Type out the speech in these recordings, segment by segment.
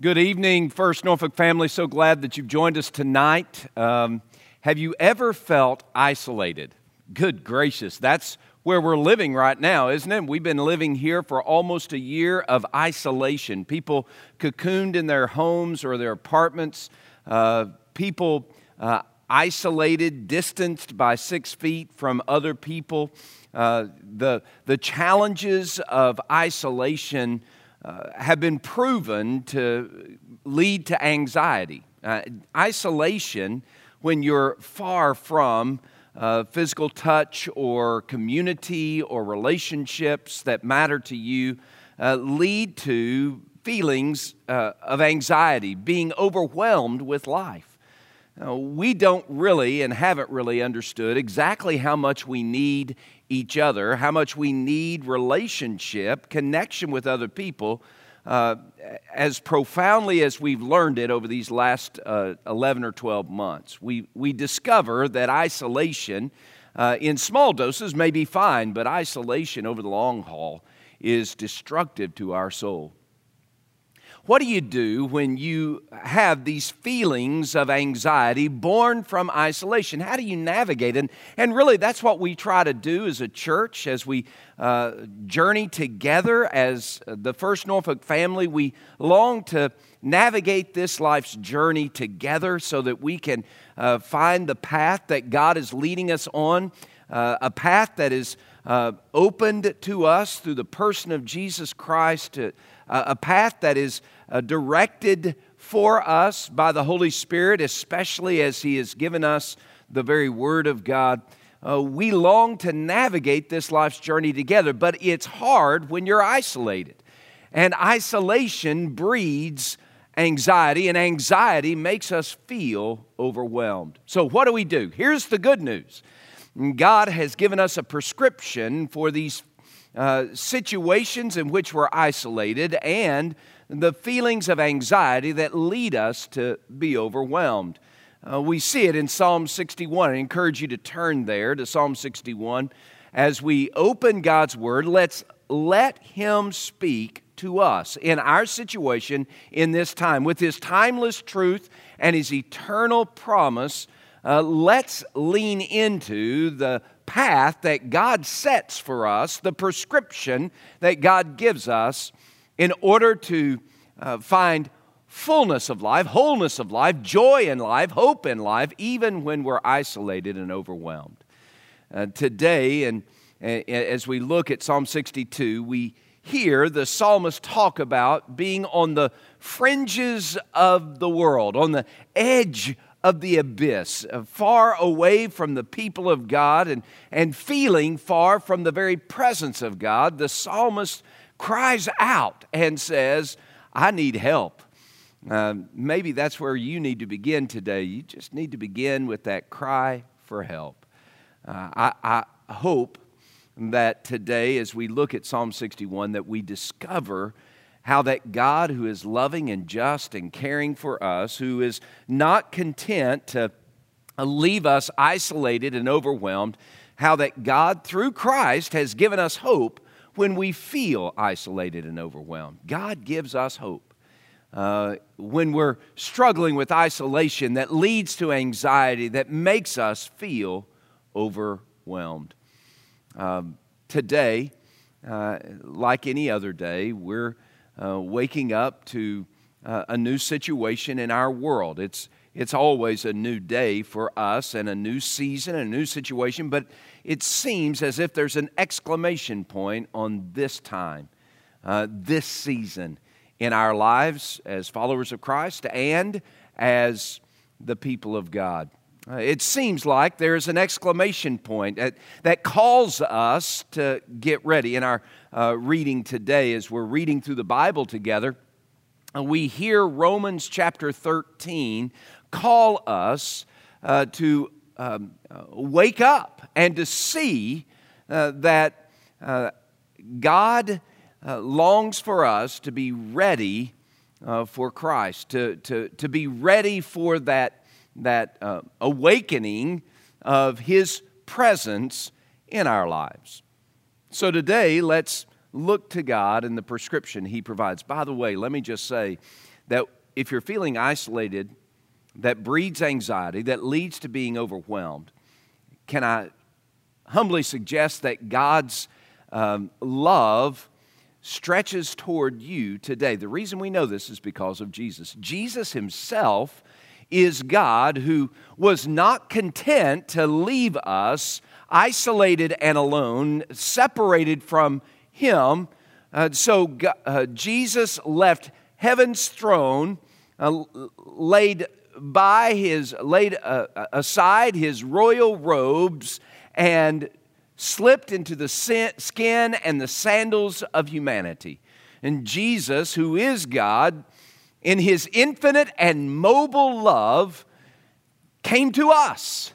Good evening, First Norfolk family. So glad that you've joined us tonight. Um, have you ever felt isolated? Good gracious, that's where we're living right now, isn't it? We've been living here for almost a year of isolation. People cocooned in their homes or their apartments, uh, people uh, isolated, distanced by six feet from other people. Uh, the, the challenges of isolation uh, have been proven to lead to anxiety. Uh, isolation, when you're far from uh, physical touch or community or relationships that matter to you, uh, lead to feelings uh, of anxiety, being overwhelmed with life. Now, we don't really and haven't really understood exactly how much we need each other, how much we need relationship, connection with other people, uh, as profoundly as we've learned it over these last uh, 11 or 12 months. We, we discover that isolation uh, in small doses may be fine, but isolation over the long haul is destructive to our soul. What do you do when you have these feelings of anxiety born from isolation? How do you navigate? And, and really, that's what we try to do as a church as we uh, journey together as the First Norfolk family. We long to navigate this life's journey together so that we can uh, find the path that God is leading us on, uh, a path that is uh, opened to us through the person of Jesus Christ. To, a path that is uh, directed for us by the Holy Spirit, especially as He has given us the very Word of God. Uh, we long to navigate this life's journey together, but it's hard when you're isolated. And isolation breeds anxiety, and anxiety makes us feel overwhelmed. So, what do we do? Here's the good news God has given us a prescription for these uh, situations in which we're isolated and the feelings of anxiety that lead us to be overwhelmed. Uh, we see it in Psalm 61. I encourage you to turn there to Psalm 61. As we open God's Word, let's let Him speak to us in our situation in this time. With His timeless truth and His eternal promise, uh, let's lean into the path that God sets for us, the prescription that God gives us in order to uh, find fullness of life, wholeness of life, joy in life, hope in life, even when we're isolated and overwhelmed. Uh, today, and as we look at Psalm 62, we hear the psalmist talk about being on the fringes of the world, on the edge of the abyss, uh, far away from the people of God and, and feeling far from the very presence of God, the psalmist cries out and says, I need help. Uh, maybe that's where you need to begin today. You just need to begin with that cry for help. Uh, I, I hope that today, as we look at Psalm 61, that we discover how that God, who is loving and just and caring for us, who is not content to leave us isolated and overwhelmed, how that God, through Christ, has given us hope when we feel isolated and overwhelmed. God gives us hope. Uh, when we're struggling with isolation that leads to anxiety, that makes us feel overwhelmed. Um, today, uh, like any other day, we're uh, waking up to uh, a new situation in our world. It's, it's always a new day for us and a new season, a new situation, but it seems as if there's an exclamation point on this time, uh, this season in our lives as followers of Christ and as the people of God. Uh, it seems like there's an exclamation point that, that calls us to get ready. In our uh, reading today, as we're reading through the Bible together, uh, we hear Romans chapter 13 call us uh, to um, wake up and to see that God longs for us to be ready for Christ, to, to, to be ready for that that uh, awakening of His presence in our lives. So today, let's look to God and the prescription He provides. By the way, let me just say that if you're feeling isolated, that breeds anxiety, that leads to being overwhelmed, can I humbly suggest that God's um, love stretches toward you today? The reason we know this is because of Jesus. Jesus himself is God who was not content to leave us isolated and alone, separated from Him. Uh, so uh, Jesus left heaven's throne, uh, laid by his laid uh, uh, aside his royal robes and slipped into the skin and the sandals of humanity. And Jesus, who is God, in his infinite and mobile love, came to us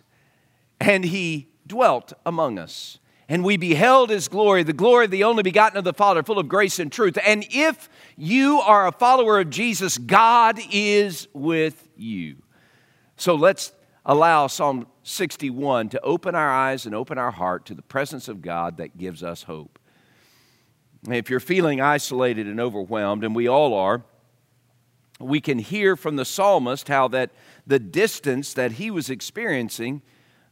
and he dwelt among us and we beheld his glory, the glory of the only begotten of the Father, full of grace and truth. And if you are a follower of Jesus, God is with you. So let's allow Psalm 61 to open our eyes and open our heart to the presence of God that gives us hope. If you're feeling isolated and overwhelmed, and we all are, we can hear from the psalmist how that the distance that he was experiencing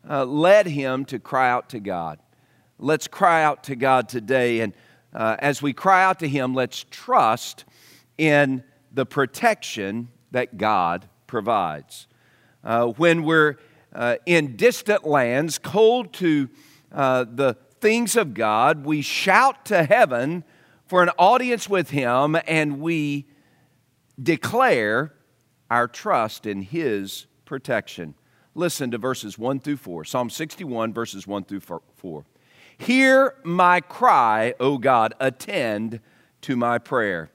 uh, led him to cry out to God. Let's cry out to God today. And uh, as we cry out to Him, let's trust in the protection that God provides. Uh, when we're uh, in distant lands, cold to uh, the things of God, we shout to heaven for an audience with Him and we declare our trust in His protection. Listen to verses 1 through 4. Psalm 61, verses 1 through 4. Hear my cry, O God, attend to my prayer.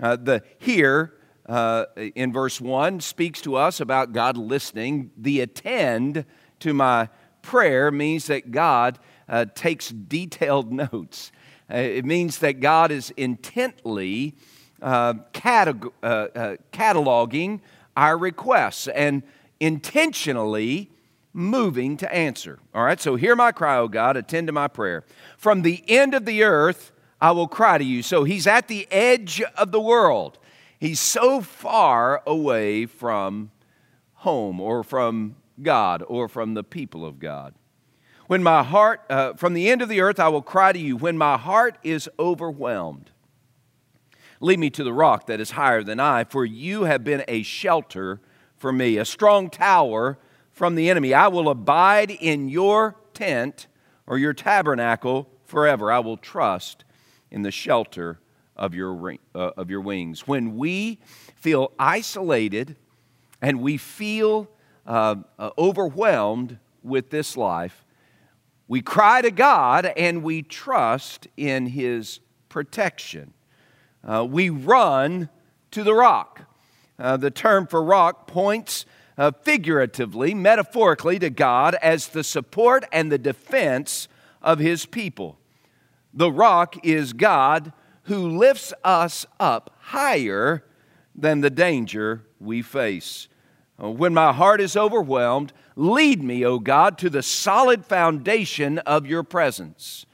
Uh, the hear uh, in verse 1 speaks to us about God listening. The attend to my prayer means that God uh, takes detailed notes. Uh, it means that God is intently uh, catalog- uh, cataloging our requests and intentionally moving to answer. All right, so hear my cry, O God, attend to my prayer. From the end of the earth, I will cry to you. So he's at the edge of the world. He's so far away from home or from God or from the people of God. When my heart, uh, from the end of the earth, I will cry to you. When my heart is overwhelmed, lead me to the rock that is higher than I, for you have been a shelter for me, a strong tower from the enemy. I will abide in your tent or your tabernacle forever. I will trust in the shelter of your, uh, of your wings. When we feel isolated and we feel uh, uh, overwhelmed with this life, we cry to God and we trust in His protection. Uh, we run to the rock. Uh, the term for rock points uh, figuratively, metaphorically, to God as the support and the defense of his people. The rock is God who lifts us up higher than the danger we face. Uh, when my heart is overwhelmed, lead me, O God, to the solid foundation of your presence.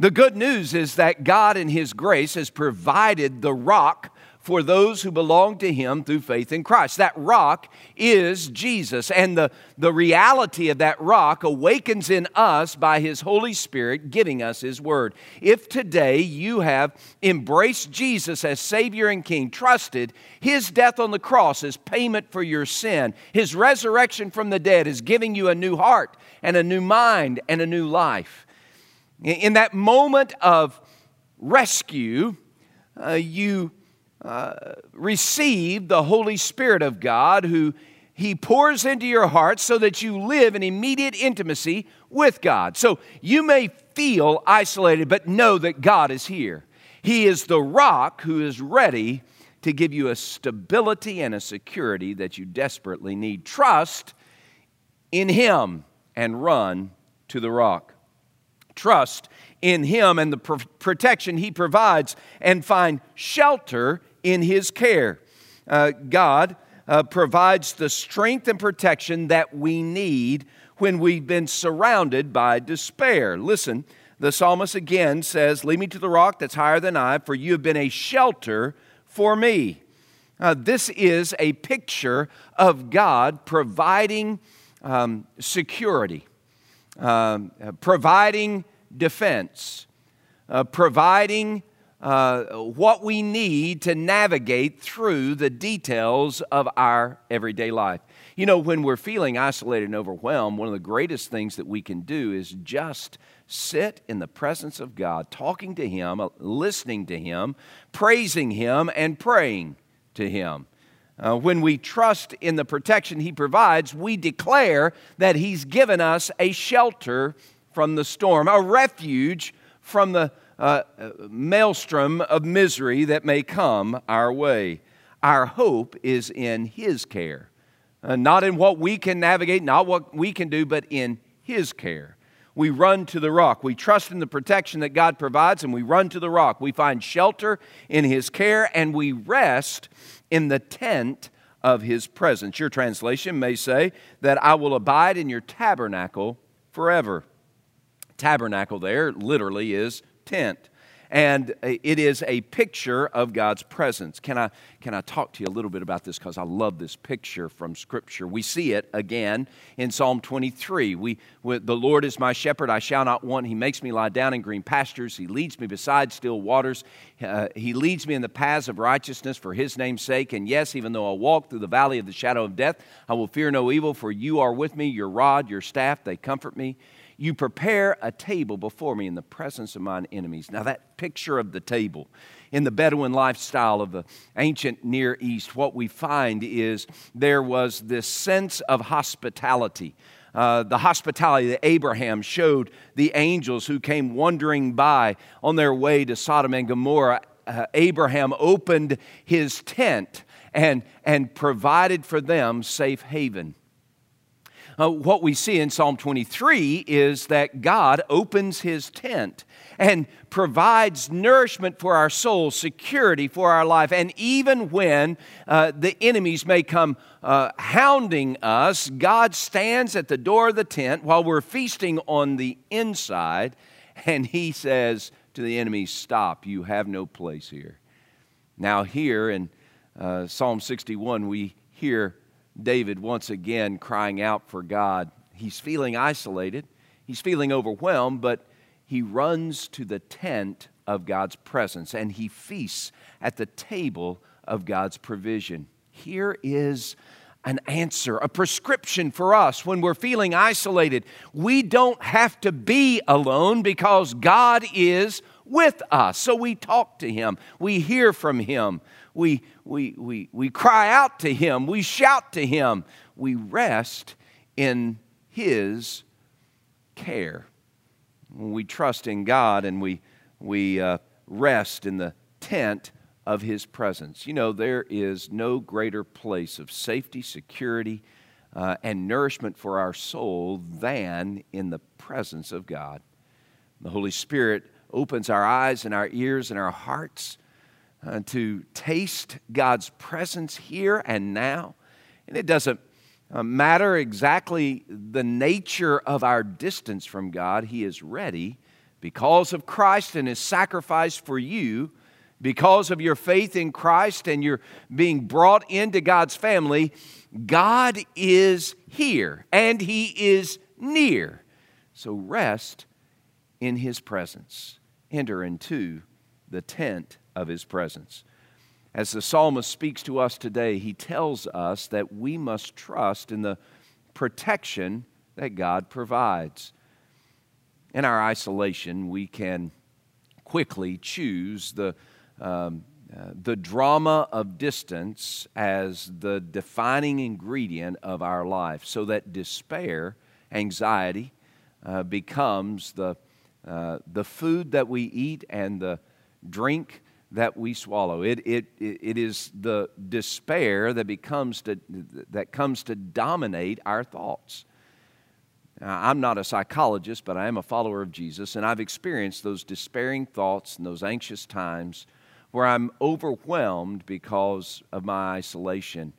The good news is that God, in His grace, has provided the rock for those who belong to him through faith in Christ. That rock is Jesus, and the, the reality of that rock awakens in us by his Holy Spirit giving us his word. If today you have embraced Jesus as Savior and King, trusted his death on the cross as payment for your sin, his resurrection from the dead is giving you a new heart and a new mind and a new life. In that moment of rescue, uh, you uh, receive the Holy Spirit of God, who He pours into your heart so that you live in immediate intimacy with God. So you may feel isolated, but know that God is here. He is the rock who is ready to give you a stability and a security that you desperately need. Trust in Him and run to the rock. Trust in Him and the protection He provides and find shelter in His care. Uh, God uh, provides the strength and protection that we need when we've been surrounded by despair. Listen, the psalmist again says, Lead me to the rock that's higher than I, for you have been a shelter for me. Uh, this is a picture of God providing um, security, um, uh, providing defense, uh, providing uh, what we need to navigate through the details of our everyday life. You know, when we're feeling isolated and overwhelmed, one of the greatest things that we can do is just sit in the presence of God, talking to Him, uh, listening to Him, praising Him, and praying to Him. Uh, when we trust in the protection He provides, we declare that He's given us a shelter from the storm, a refuge from the uh, maelstrom of misery that may come our way. Our hope is in His care, uh, not in what we can navigate, not what we can do, but in His care. We run to the rock. We trust in the protection that God provides, and we run to the rock. We find shelter in His care, and we rest in the tent of His presence. Your translation may say that I will abide in your tabernacle forever. Tabernacle there literally is tent. And it is a picture of God's presence. Can I, can I talk to you a little bit about this? Because I love this picture from Scripture. We see it again in Psalm 23. We, the Lord is my shepherd, I shall not want. He makes me lie down in green pastures. He leads me beside still waters. Uh, he leads me in the paths of righteousness for His name's sake. And yes, even though I walk through the valley of the shadow of death, I will fear no evil, for you are with me. Your rod, your staff, they comfort me. You prepare a table before me in the presence of mine enemies. Now, that picture of the table in the Bedouin lifestyle of the ancient Near East, what we find is there was this sense of hospitality. Uh, the hospitality that Abraham showed the angels who came wandering by on their way to Sodom and Gomorrah. Uh, Abraham opened his tent and, and provided for them safe haven uh, what we see in Psalm 23 is that God opens his tent and provides nourishment for our soul, security for our life. And even when uh, the enemies may come uh, hounding us, God stands at the door of the tent while we're feasting on the inside, and he says to the enemies, Stop, you have no place here. Now, here in uh, Psalm 61, we hear David once again crying out for God. He's feeling isolated, he's feeling overwhelmed, but he runs to the tent of God's presence and he feasts at the table of God's provision. Here is an answer, a prescription for us when we're feeling isolated. We don't have to be alone because God is with us. So we talk to Him, we hear from Him, we, we, we, we cry out to Him, we shout to Him, we rest in His care. We trust in God and we, we uh, rest in the tent of His presence. You know, there is no greater place of safety, security, uh, and nourishment for our soul than in the presence of God. The Holy Spirit opens our eyes and our ears and our hearts uh, to taste God's presence here and now. And it doesn't uh, matter exactly the nature of our distance from God, He is ready because of Christ and His sacrifice for you. Because of your faith in Christ and you're being brought into God's family, God is here and He is near. So rest in His presence. Enter into the tent of his presence. As the psalmist speaks to us today, he tells us that we must trust in the protection that God provides. In our isolation, we can quickly choose the, um, uh, the drama of distance as the defining ingredient of our life, so that despair, anxiety, uh, becomes the, uh, the food that we eat and the drink that we swallow. It, it, it is the despair that, becomes to, that comes to dominate our thoughts. Now, I'm not a psychologist, but I am a follower of Jesus, and I've experienced those despairing thoughts and those anxious times where I'm overwhelmed because of my isolation.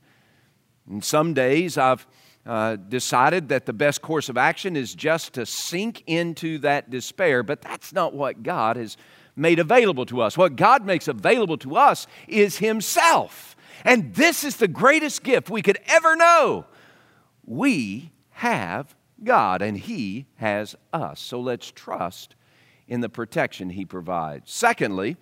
And some days I've uh, decided that the best course of action is just to sink into that despair, but that's not what God has made available to us. What God makes available to us is Himself. And this is the greatest gift we could ever know. We have God, and He has us. So let's trust in the protection He provides. Secondly,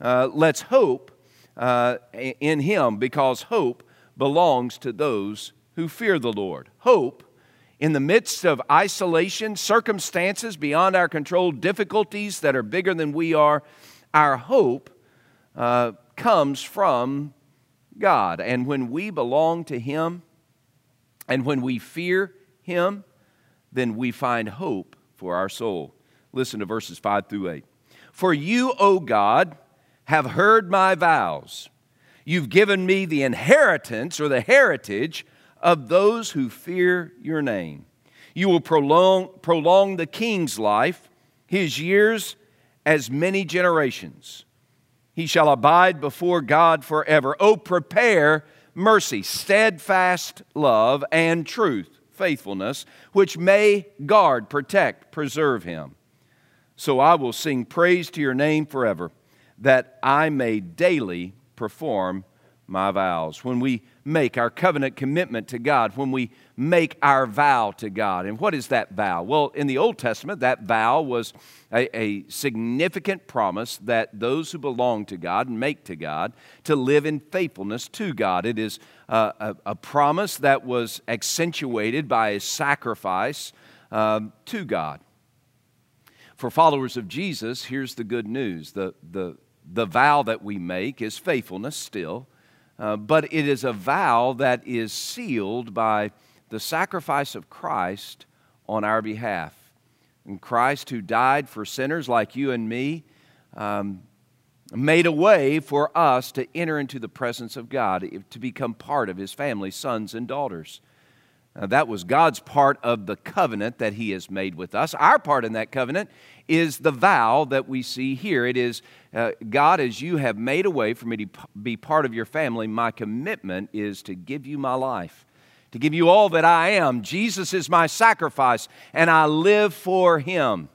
uh, let's hope uh, in Him because hope belongs to those who fear the Lord. Hope in the midst of isolation, circumstances beyond our control, difficulties that are bigger than we are, our hope uh, comes from God. And when we belong to Him and when we fear Him, then we find hope for our soul. Listen to verses 5 through 8. For you, O God, have heard my vows. You've given me the inheritance or the heritage of those who fear your name. You will prolong, prolong the king's life, his years as many generations. He shall abide before God forever. Oh, prepare mercy, steadfast love, and truth, faithfulness, which may guard, protect, preserve him. So I will sing praise to your name forever, that I may daily perform my vows. When we make our covenant commitment to God, when we make our vow to God. And what is that vow? Well, in the Old Testament, that vow was a, a, significant promise that those who belong to God and make to God to live in faithfulness to God. It is a, a, a promise that was accentuated by a sacrifice um, to God. For followers of Jesus, here's the good news the, the, the vow that we make is faithfulness still. Uh, but it is a vow that is sealed by the sacrifice of Christ on our behalf. And Christ, who died for sinners like you and me, um, made a way for us to enter into the presence of God, to become part of His family, sons and daughters. Now, that was God's part of the covenant that He has made with us. Our part in that covenant is the vow that we see here. It is, uh, God, as you have made a way for me to be part of your family, my commitment is to give you my life, to give you all that I am. Jesus is my sacrifice, and I live for Him.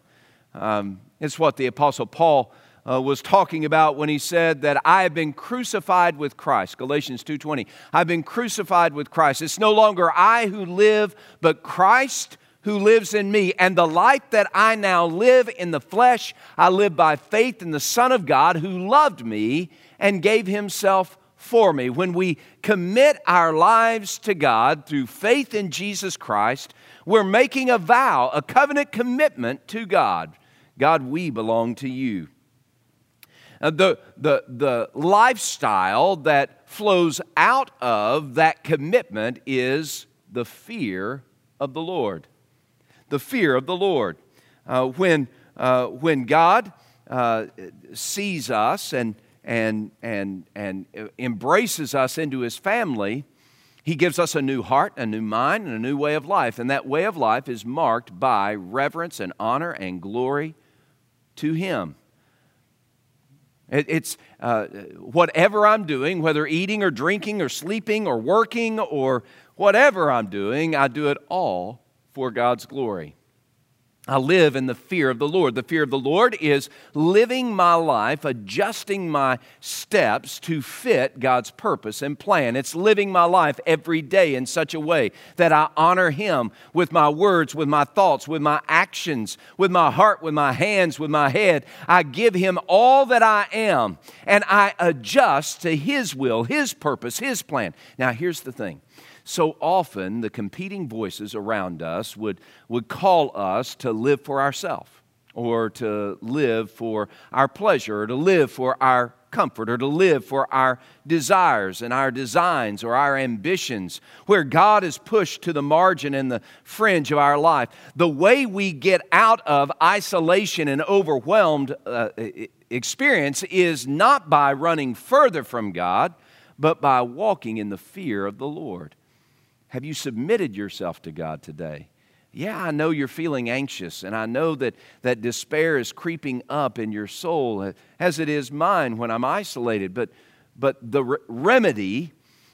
Um, it's what the Apostle Paul uh, was talking about when he said that I have been crucified with Christ. Galatians 2:20. I've been crucified with Christ. It's no longer I who live, but Christ who lives in me. And the life that I now live in the flesh, I live by faith in the Son of God who loved me and gave himself for me. When we commit our lives to God through faith in Jesus Christ, we're making a vow, a covenant commitment to God. God, we belong to you. Uh, the, the, the lifestyle that flows out of that commitment is the fear of the Lord. The fear of the Lord. Uh, when, uh, when God uh, sees us and, and, and, and embraces us into his family, he gives us a new heart, a new mind, and a new way of life. And that way of life is marked by reverence and honor and glory to him. It's uh, whatever I'm doing, whether eating or drinking or sleeping or working or whatever I'm doing, I do it all for God's glory. I live in the fear of the Lord. The fear of the Lord is living my life, adjusting my steps to fit God's purpose and plan. It's living my life every day in such a way that I honor Him with my words, with my thoughts, with my actions, with my heart, with my hands, with my head. I give Him all that I am and I adjust to His will, His purpose, His plan. Now, here's the thing so often the competing voices around us would, would call us to live for ourselves or to live for our pleasure or to live for our comfort or to live for our desires and our designs or our ambitions, where God is pushed to the margin and the fringe of our life. The way we get out of isolation and overwhelmed uh, experience is not by running further from God, but by walking in the fear of the Lord. Have you submitted yourself to God today? Yeah, I know you're feeling anxious, and I know that, that despair is creeping up in your soul, as it is mine when I'm isolated. But, but the re- remedy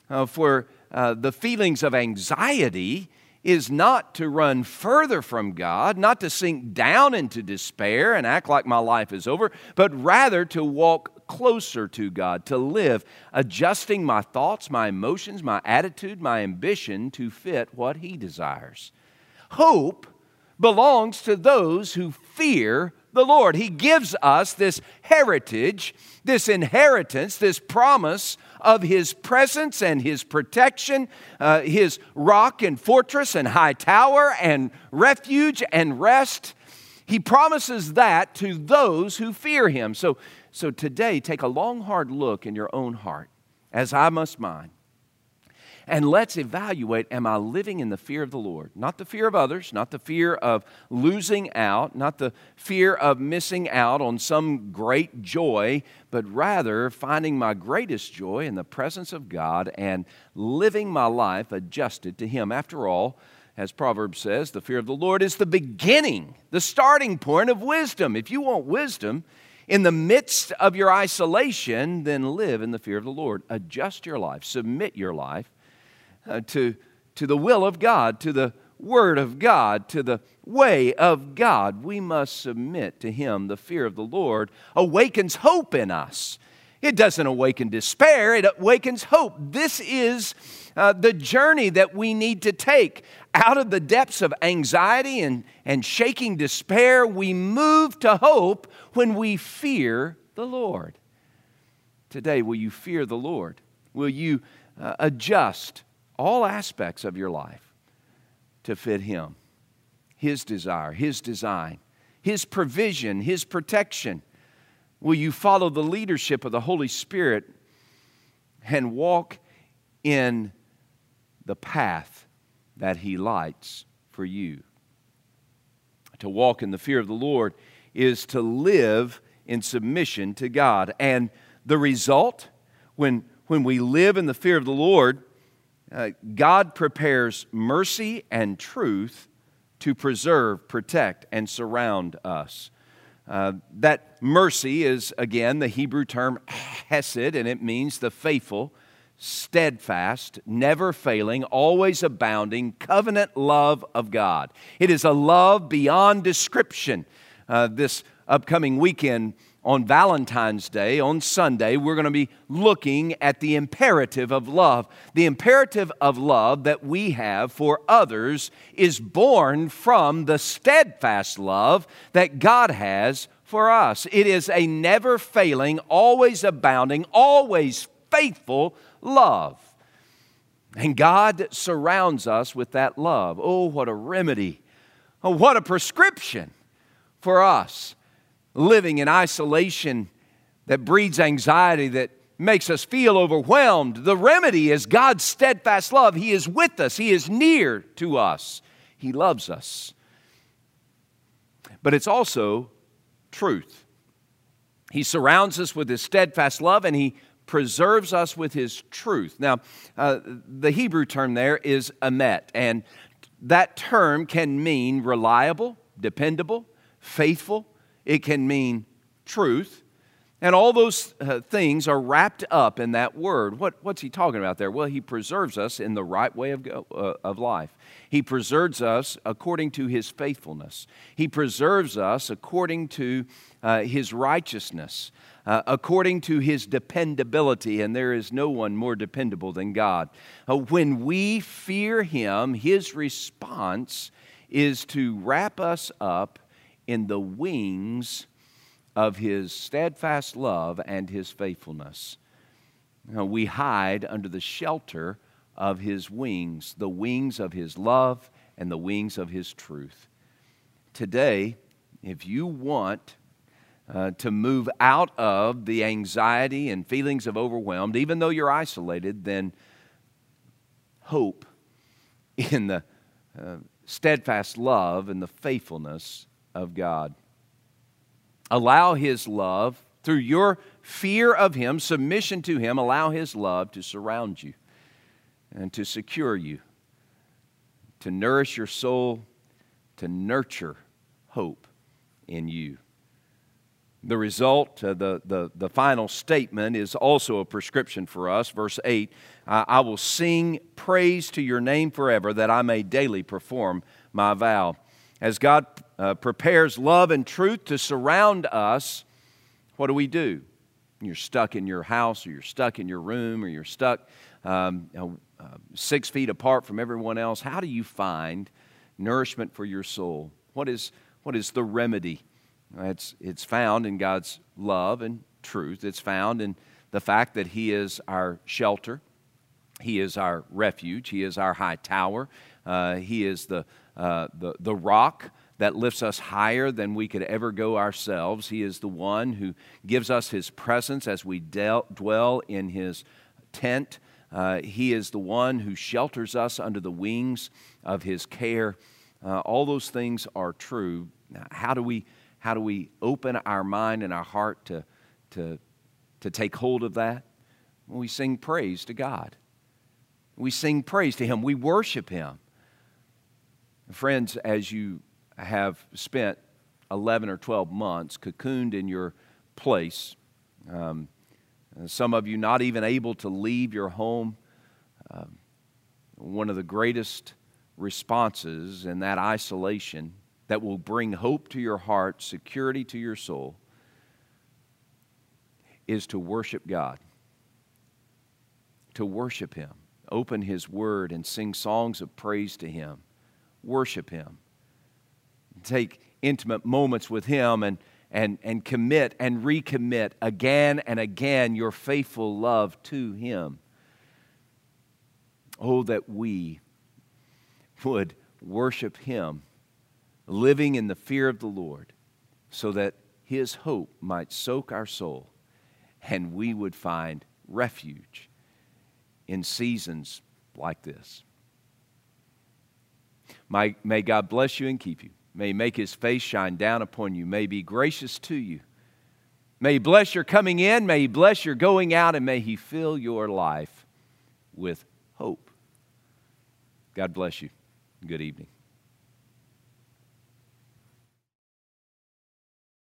uh, for uh, the feelings of anxiety is not to run further from God, not to sink down into despair and act like my life is over, but rather to walk closer to God, to live, adjusting my thoughts, my emotions, my attitude, my ambition to fit what He desires. Hope belongs to those who fear the Lord. He gives us this heritage, this inheritance, this promise of His presence and His protection, uh, His rock and fortress and high tower and refuge and rest. He promises that to those who fear Him. So, so today, take a long, hard look in your own heart, as I must mine. And let's evaluate am I living in the fear of the Lord? Not the fear of others, not the fear of losing out, not the fear of missing out on some great joy, but rather finding my greatest joy in the presence of God and living my life adjusted to Him. After all, as Proverbs says, the fear of the Lord is the beginning, the starting point of wisdom. If you want wisdom, in the midst of your isolation, then live in the fear of the Lord. Adjust your life, submit your life uh, to, to the will of God, to the Word of God, to the way of God. We must submit to Him. The fear of the Lord awakens hope in us. It doesn't awaken despair, it awakens hope. This is uh, the journey that we need to take. Out of the depths of anxiety and, and shaking despair, we move to hope when we fear the Lord. Today, will you fear the Lord? Will you uh, adjust all aspects of your life to fit Him, His desire, His design, His provision, His protection? Will you follow the leadership of the Holy Spirit and walk in the path that He lights for you? To walk in the fear of the Lord is to live in submission to God. And the result, when, when we live in the fear of the Lord, uh, God prepares mercy and truth to preserve, protect, and surround us. Uh, that mercy is, again, the Hebrew term hesed, and it means the faithful, steadfast, never failing, always abounding covenant love of God. It is a love beyond description. Uh, this upcoming weekend, on Valentine's Day, on Sunday, we're going to be looking at the imperative of love. The imperative of love that we have for others is born from the steadfast love that God has for us. It is a never failing, always abounding, always faithful love. And God surrounds us with that love. Oh, what a remedy! Oh, what a prescription for us living in isolation that breeds anxiety, that makes us feel overwhelmed. The remedy is God's steadfast love. He is with us, He is near to us, He loves us. But it's also truth. He surrounds us with His steadfast love and He preserves us with His truth. Now, uh, the Hebrew term there is emet, and that term can mean reliable, dependable, faithful, it can mean truth. And all those uh, things are wrapped up in that word. What, what's he talking about there? Well, he preserves us in the right way of, uh, of life. He preserves us according to his faithfulness. He preserves us according to uh, his righteousness, uh, according to his dependability. And there is no one more dependable than God. Uh, when we fear him, his response is to wrap us up in the wings of his steadfast love and his faithfulness. Now, we hide under the shelter of his wings, the wings of his love and the wings of his truth. Today, if you want uh, to move out of the anxiety and feelings of overwhelmed, even though you're isolated, then hope in the uh, steadfast love and the faithfulness of God. Allow His love, through your fear of Him, submission to Him, allow His love to surround you and to secure you, to nourish your soul, to nurture hope in you. The result, uh, the, the, the final statement, is also a prescription for us. Verse 8 I will sing praise to your name forever, that I may daily perform my vow. As God uh, prepares love and truth to surround us, what do we do? you're stuck in your house or you're stuck in your room or you're stuck um, uh, six feet apart from everyone else, how do you find nourishment for your soul? What is, what is the remedy? It's, it's found in God's love and truth. It's found in the fact that He is our shelter, He is our refuge, He is our high tower, uh, He is the, uh, the, the rock that lifts us higher than we could ever go ourselves. He is the one who gives us His presence as we dwell in His tent. Uh, he is the one who shelters us under the wings of His care. Uh, all those things are true. Now, how do we how do we open our mind and our heart to to to take hold of that? Well, we sing praise to God. We sing praise to Him. We worship Him. Friends, as you have spent 11 or 12 months cocooned in your place, um, some of you not even able to leave your home, um, one of the greatest responses in that isolation that will bring hope to your heart, security to your soul, is to worship God. To worship Him. Open His Word and sing songs of praise to Him. Worship Him. Take intimate moments with Him and, and, and commit and recommit again and again your faithful love to Him. Oh, that we would worship Him, living in the fear of the Lord, so that His hope might soak our soul and we would find refuge in seasons like this. May God bless you and keep you. May He make His face shine down upon you. May He be gracious to you. May He bless your coming in. May He bless your going out. And may He fill your life with hope. God bless you. Good evening.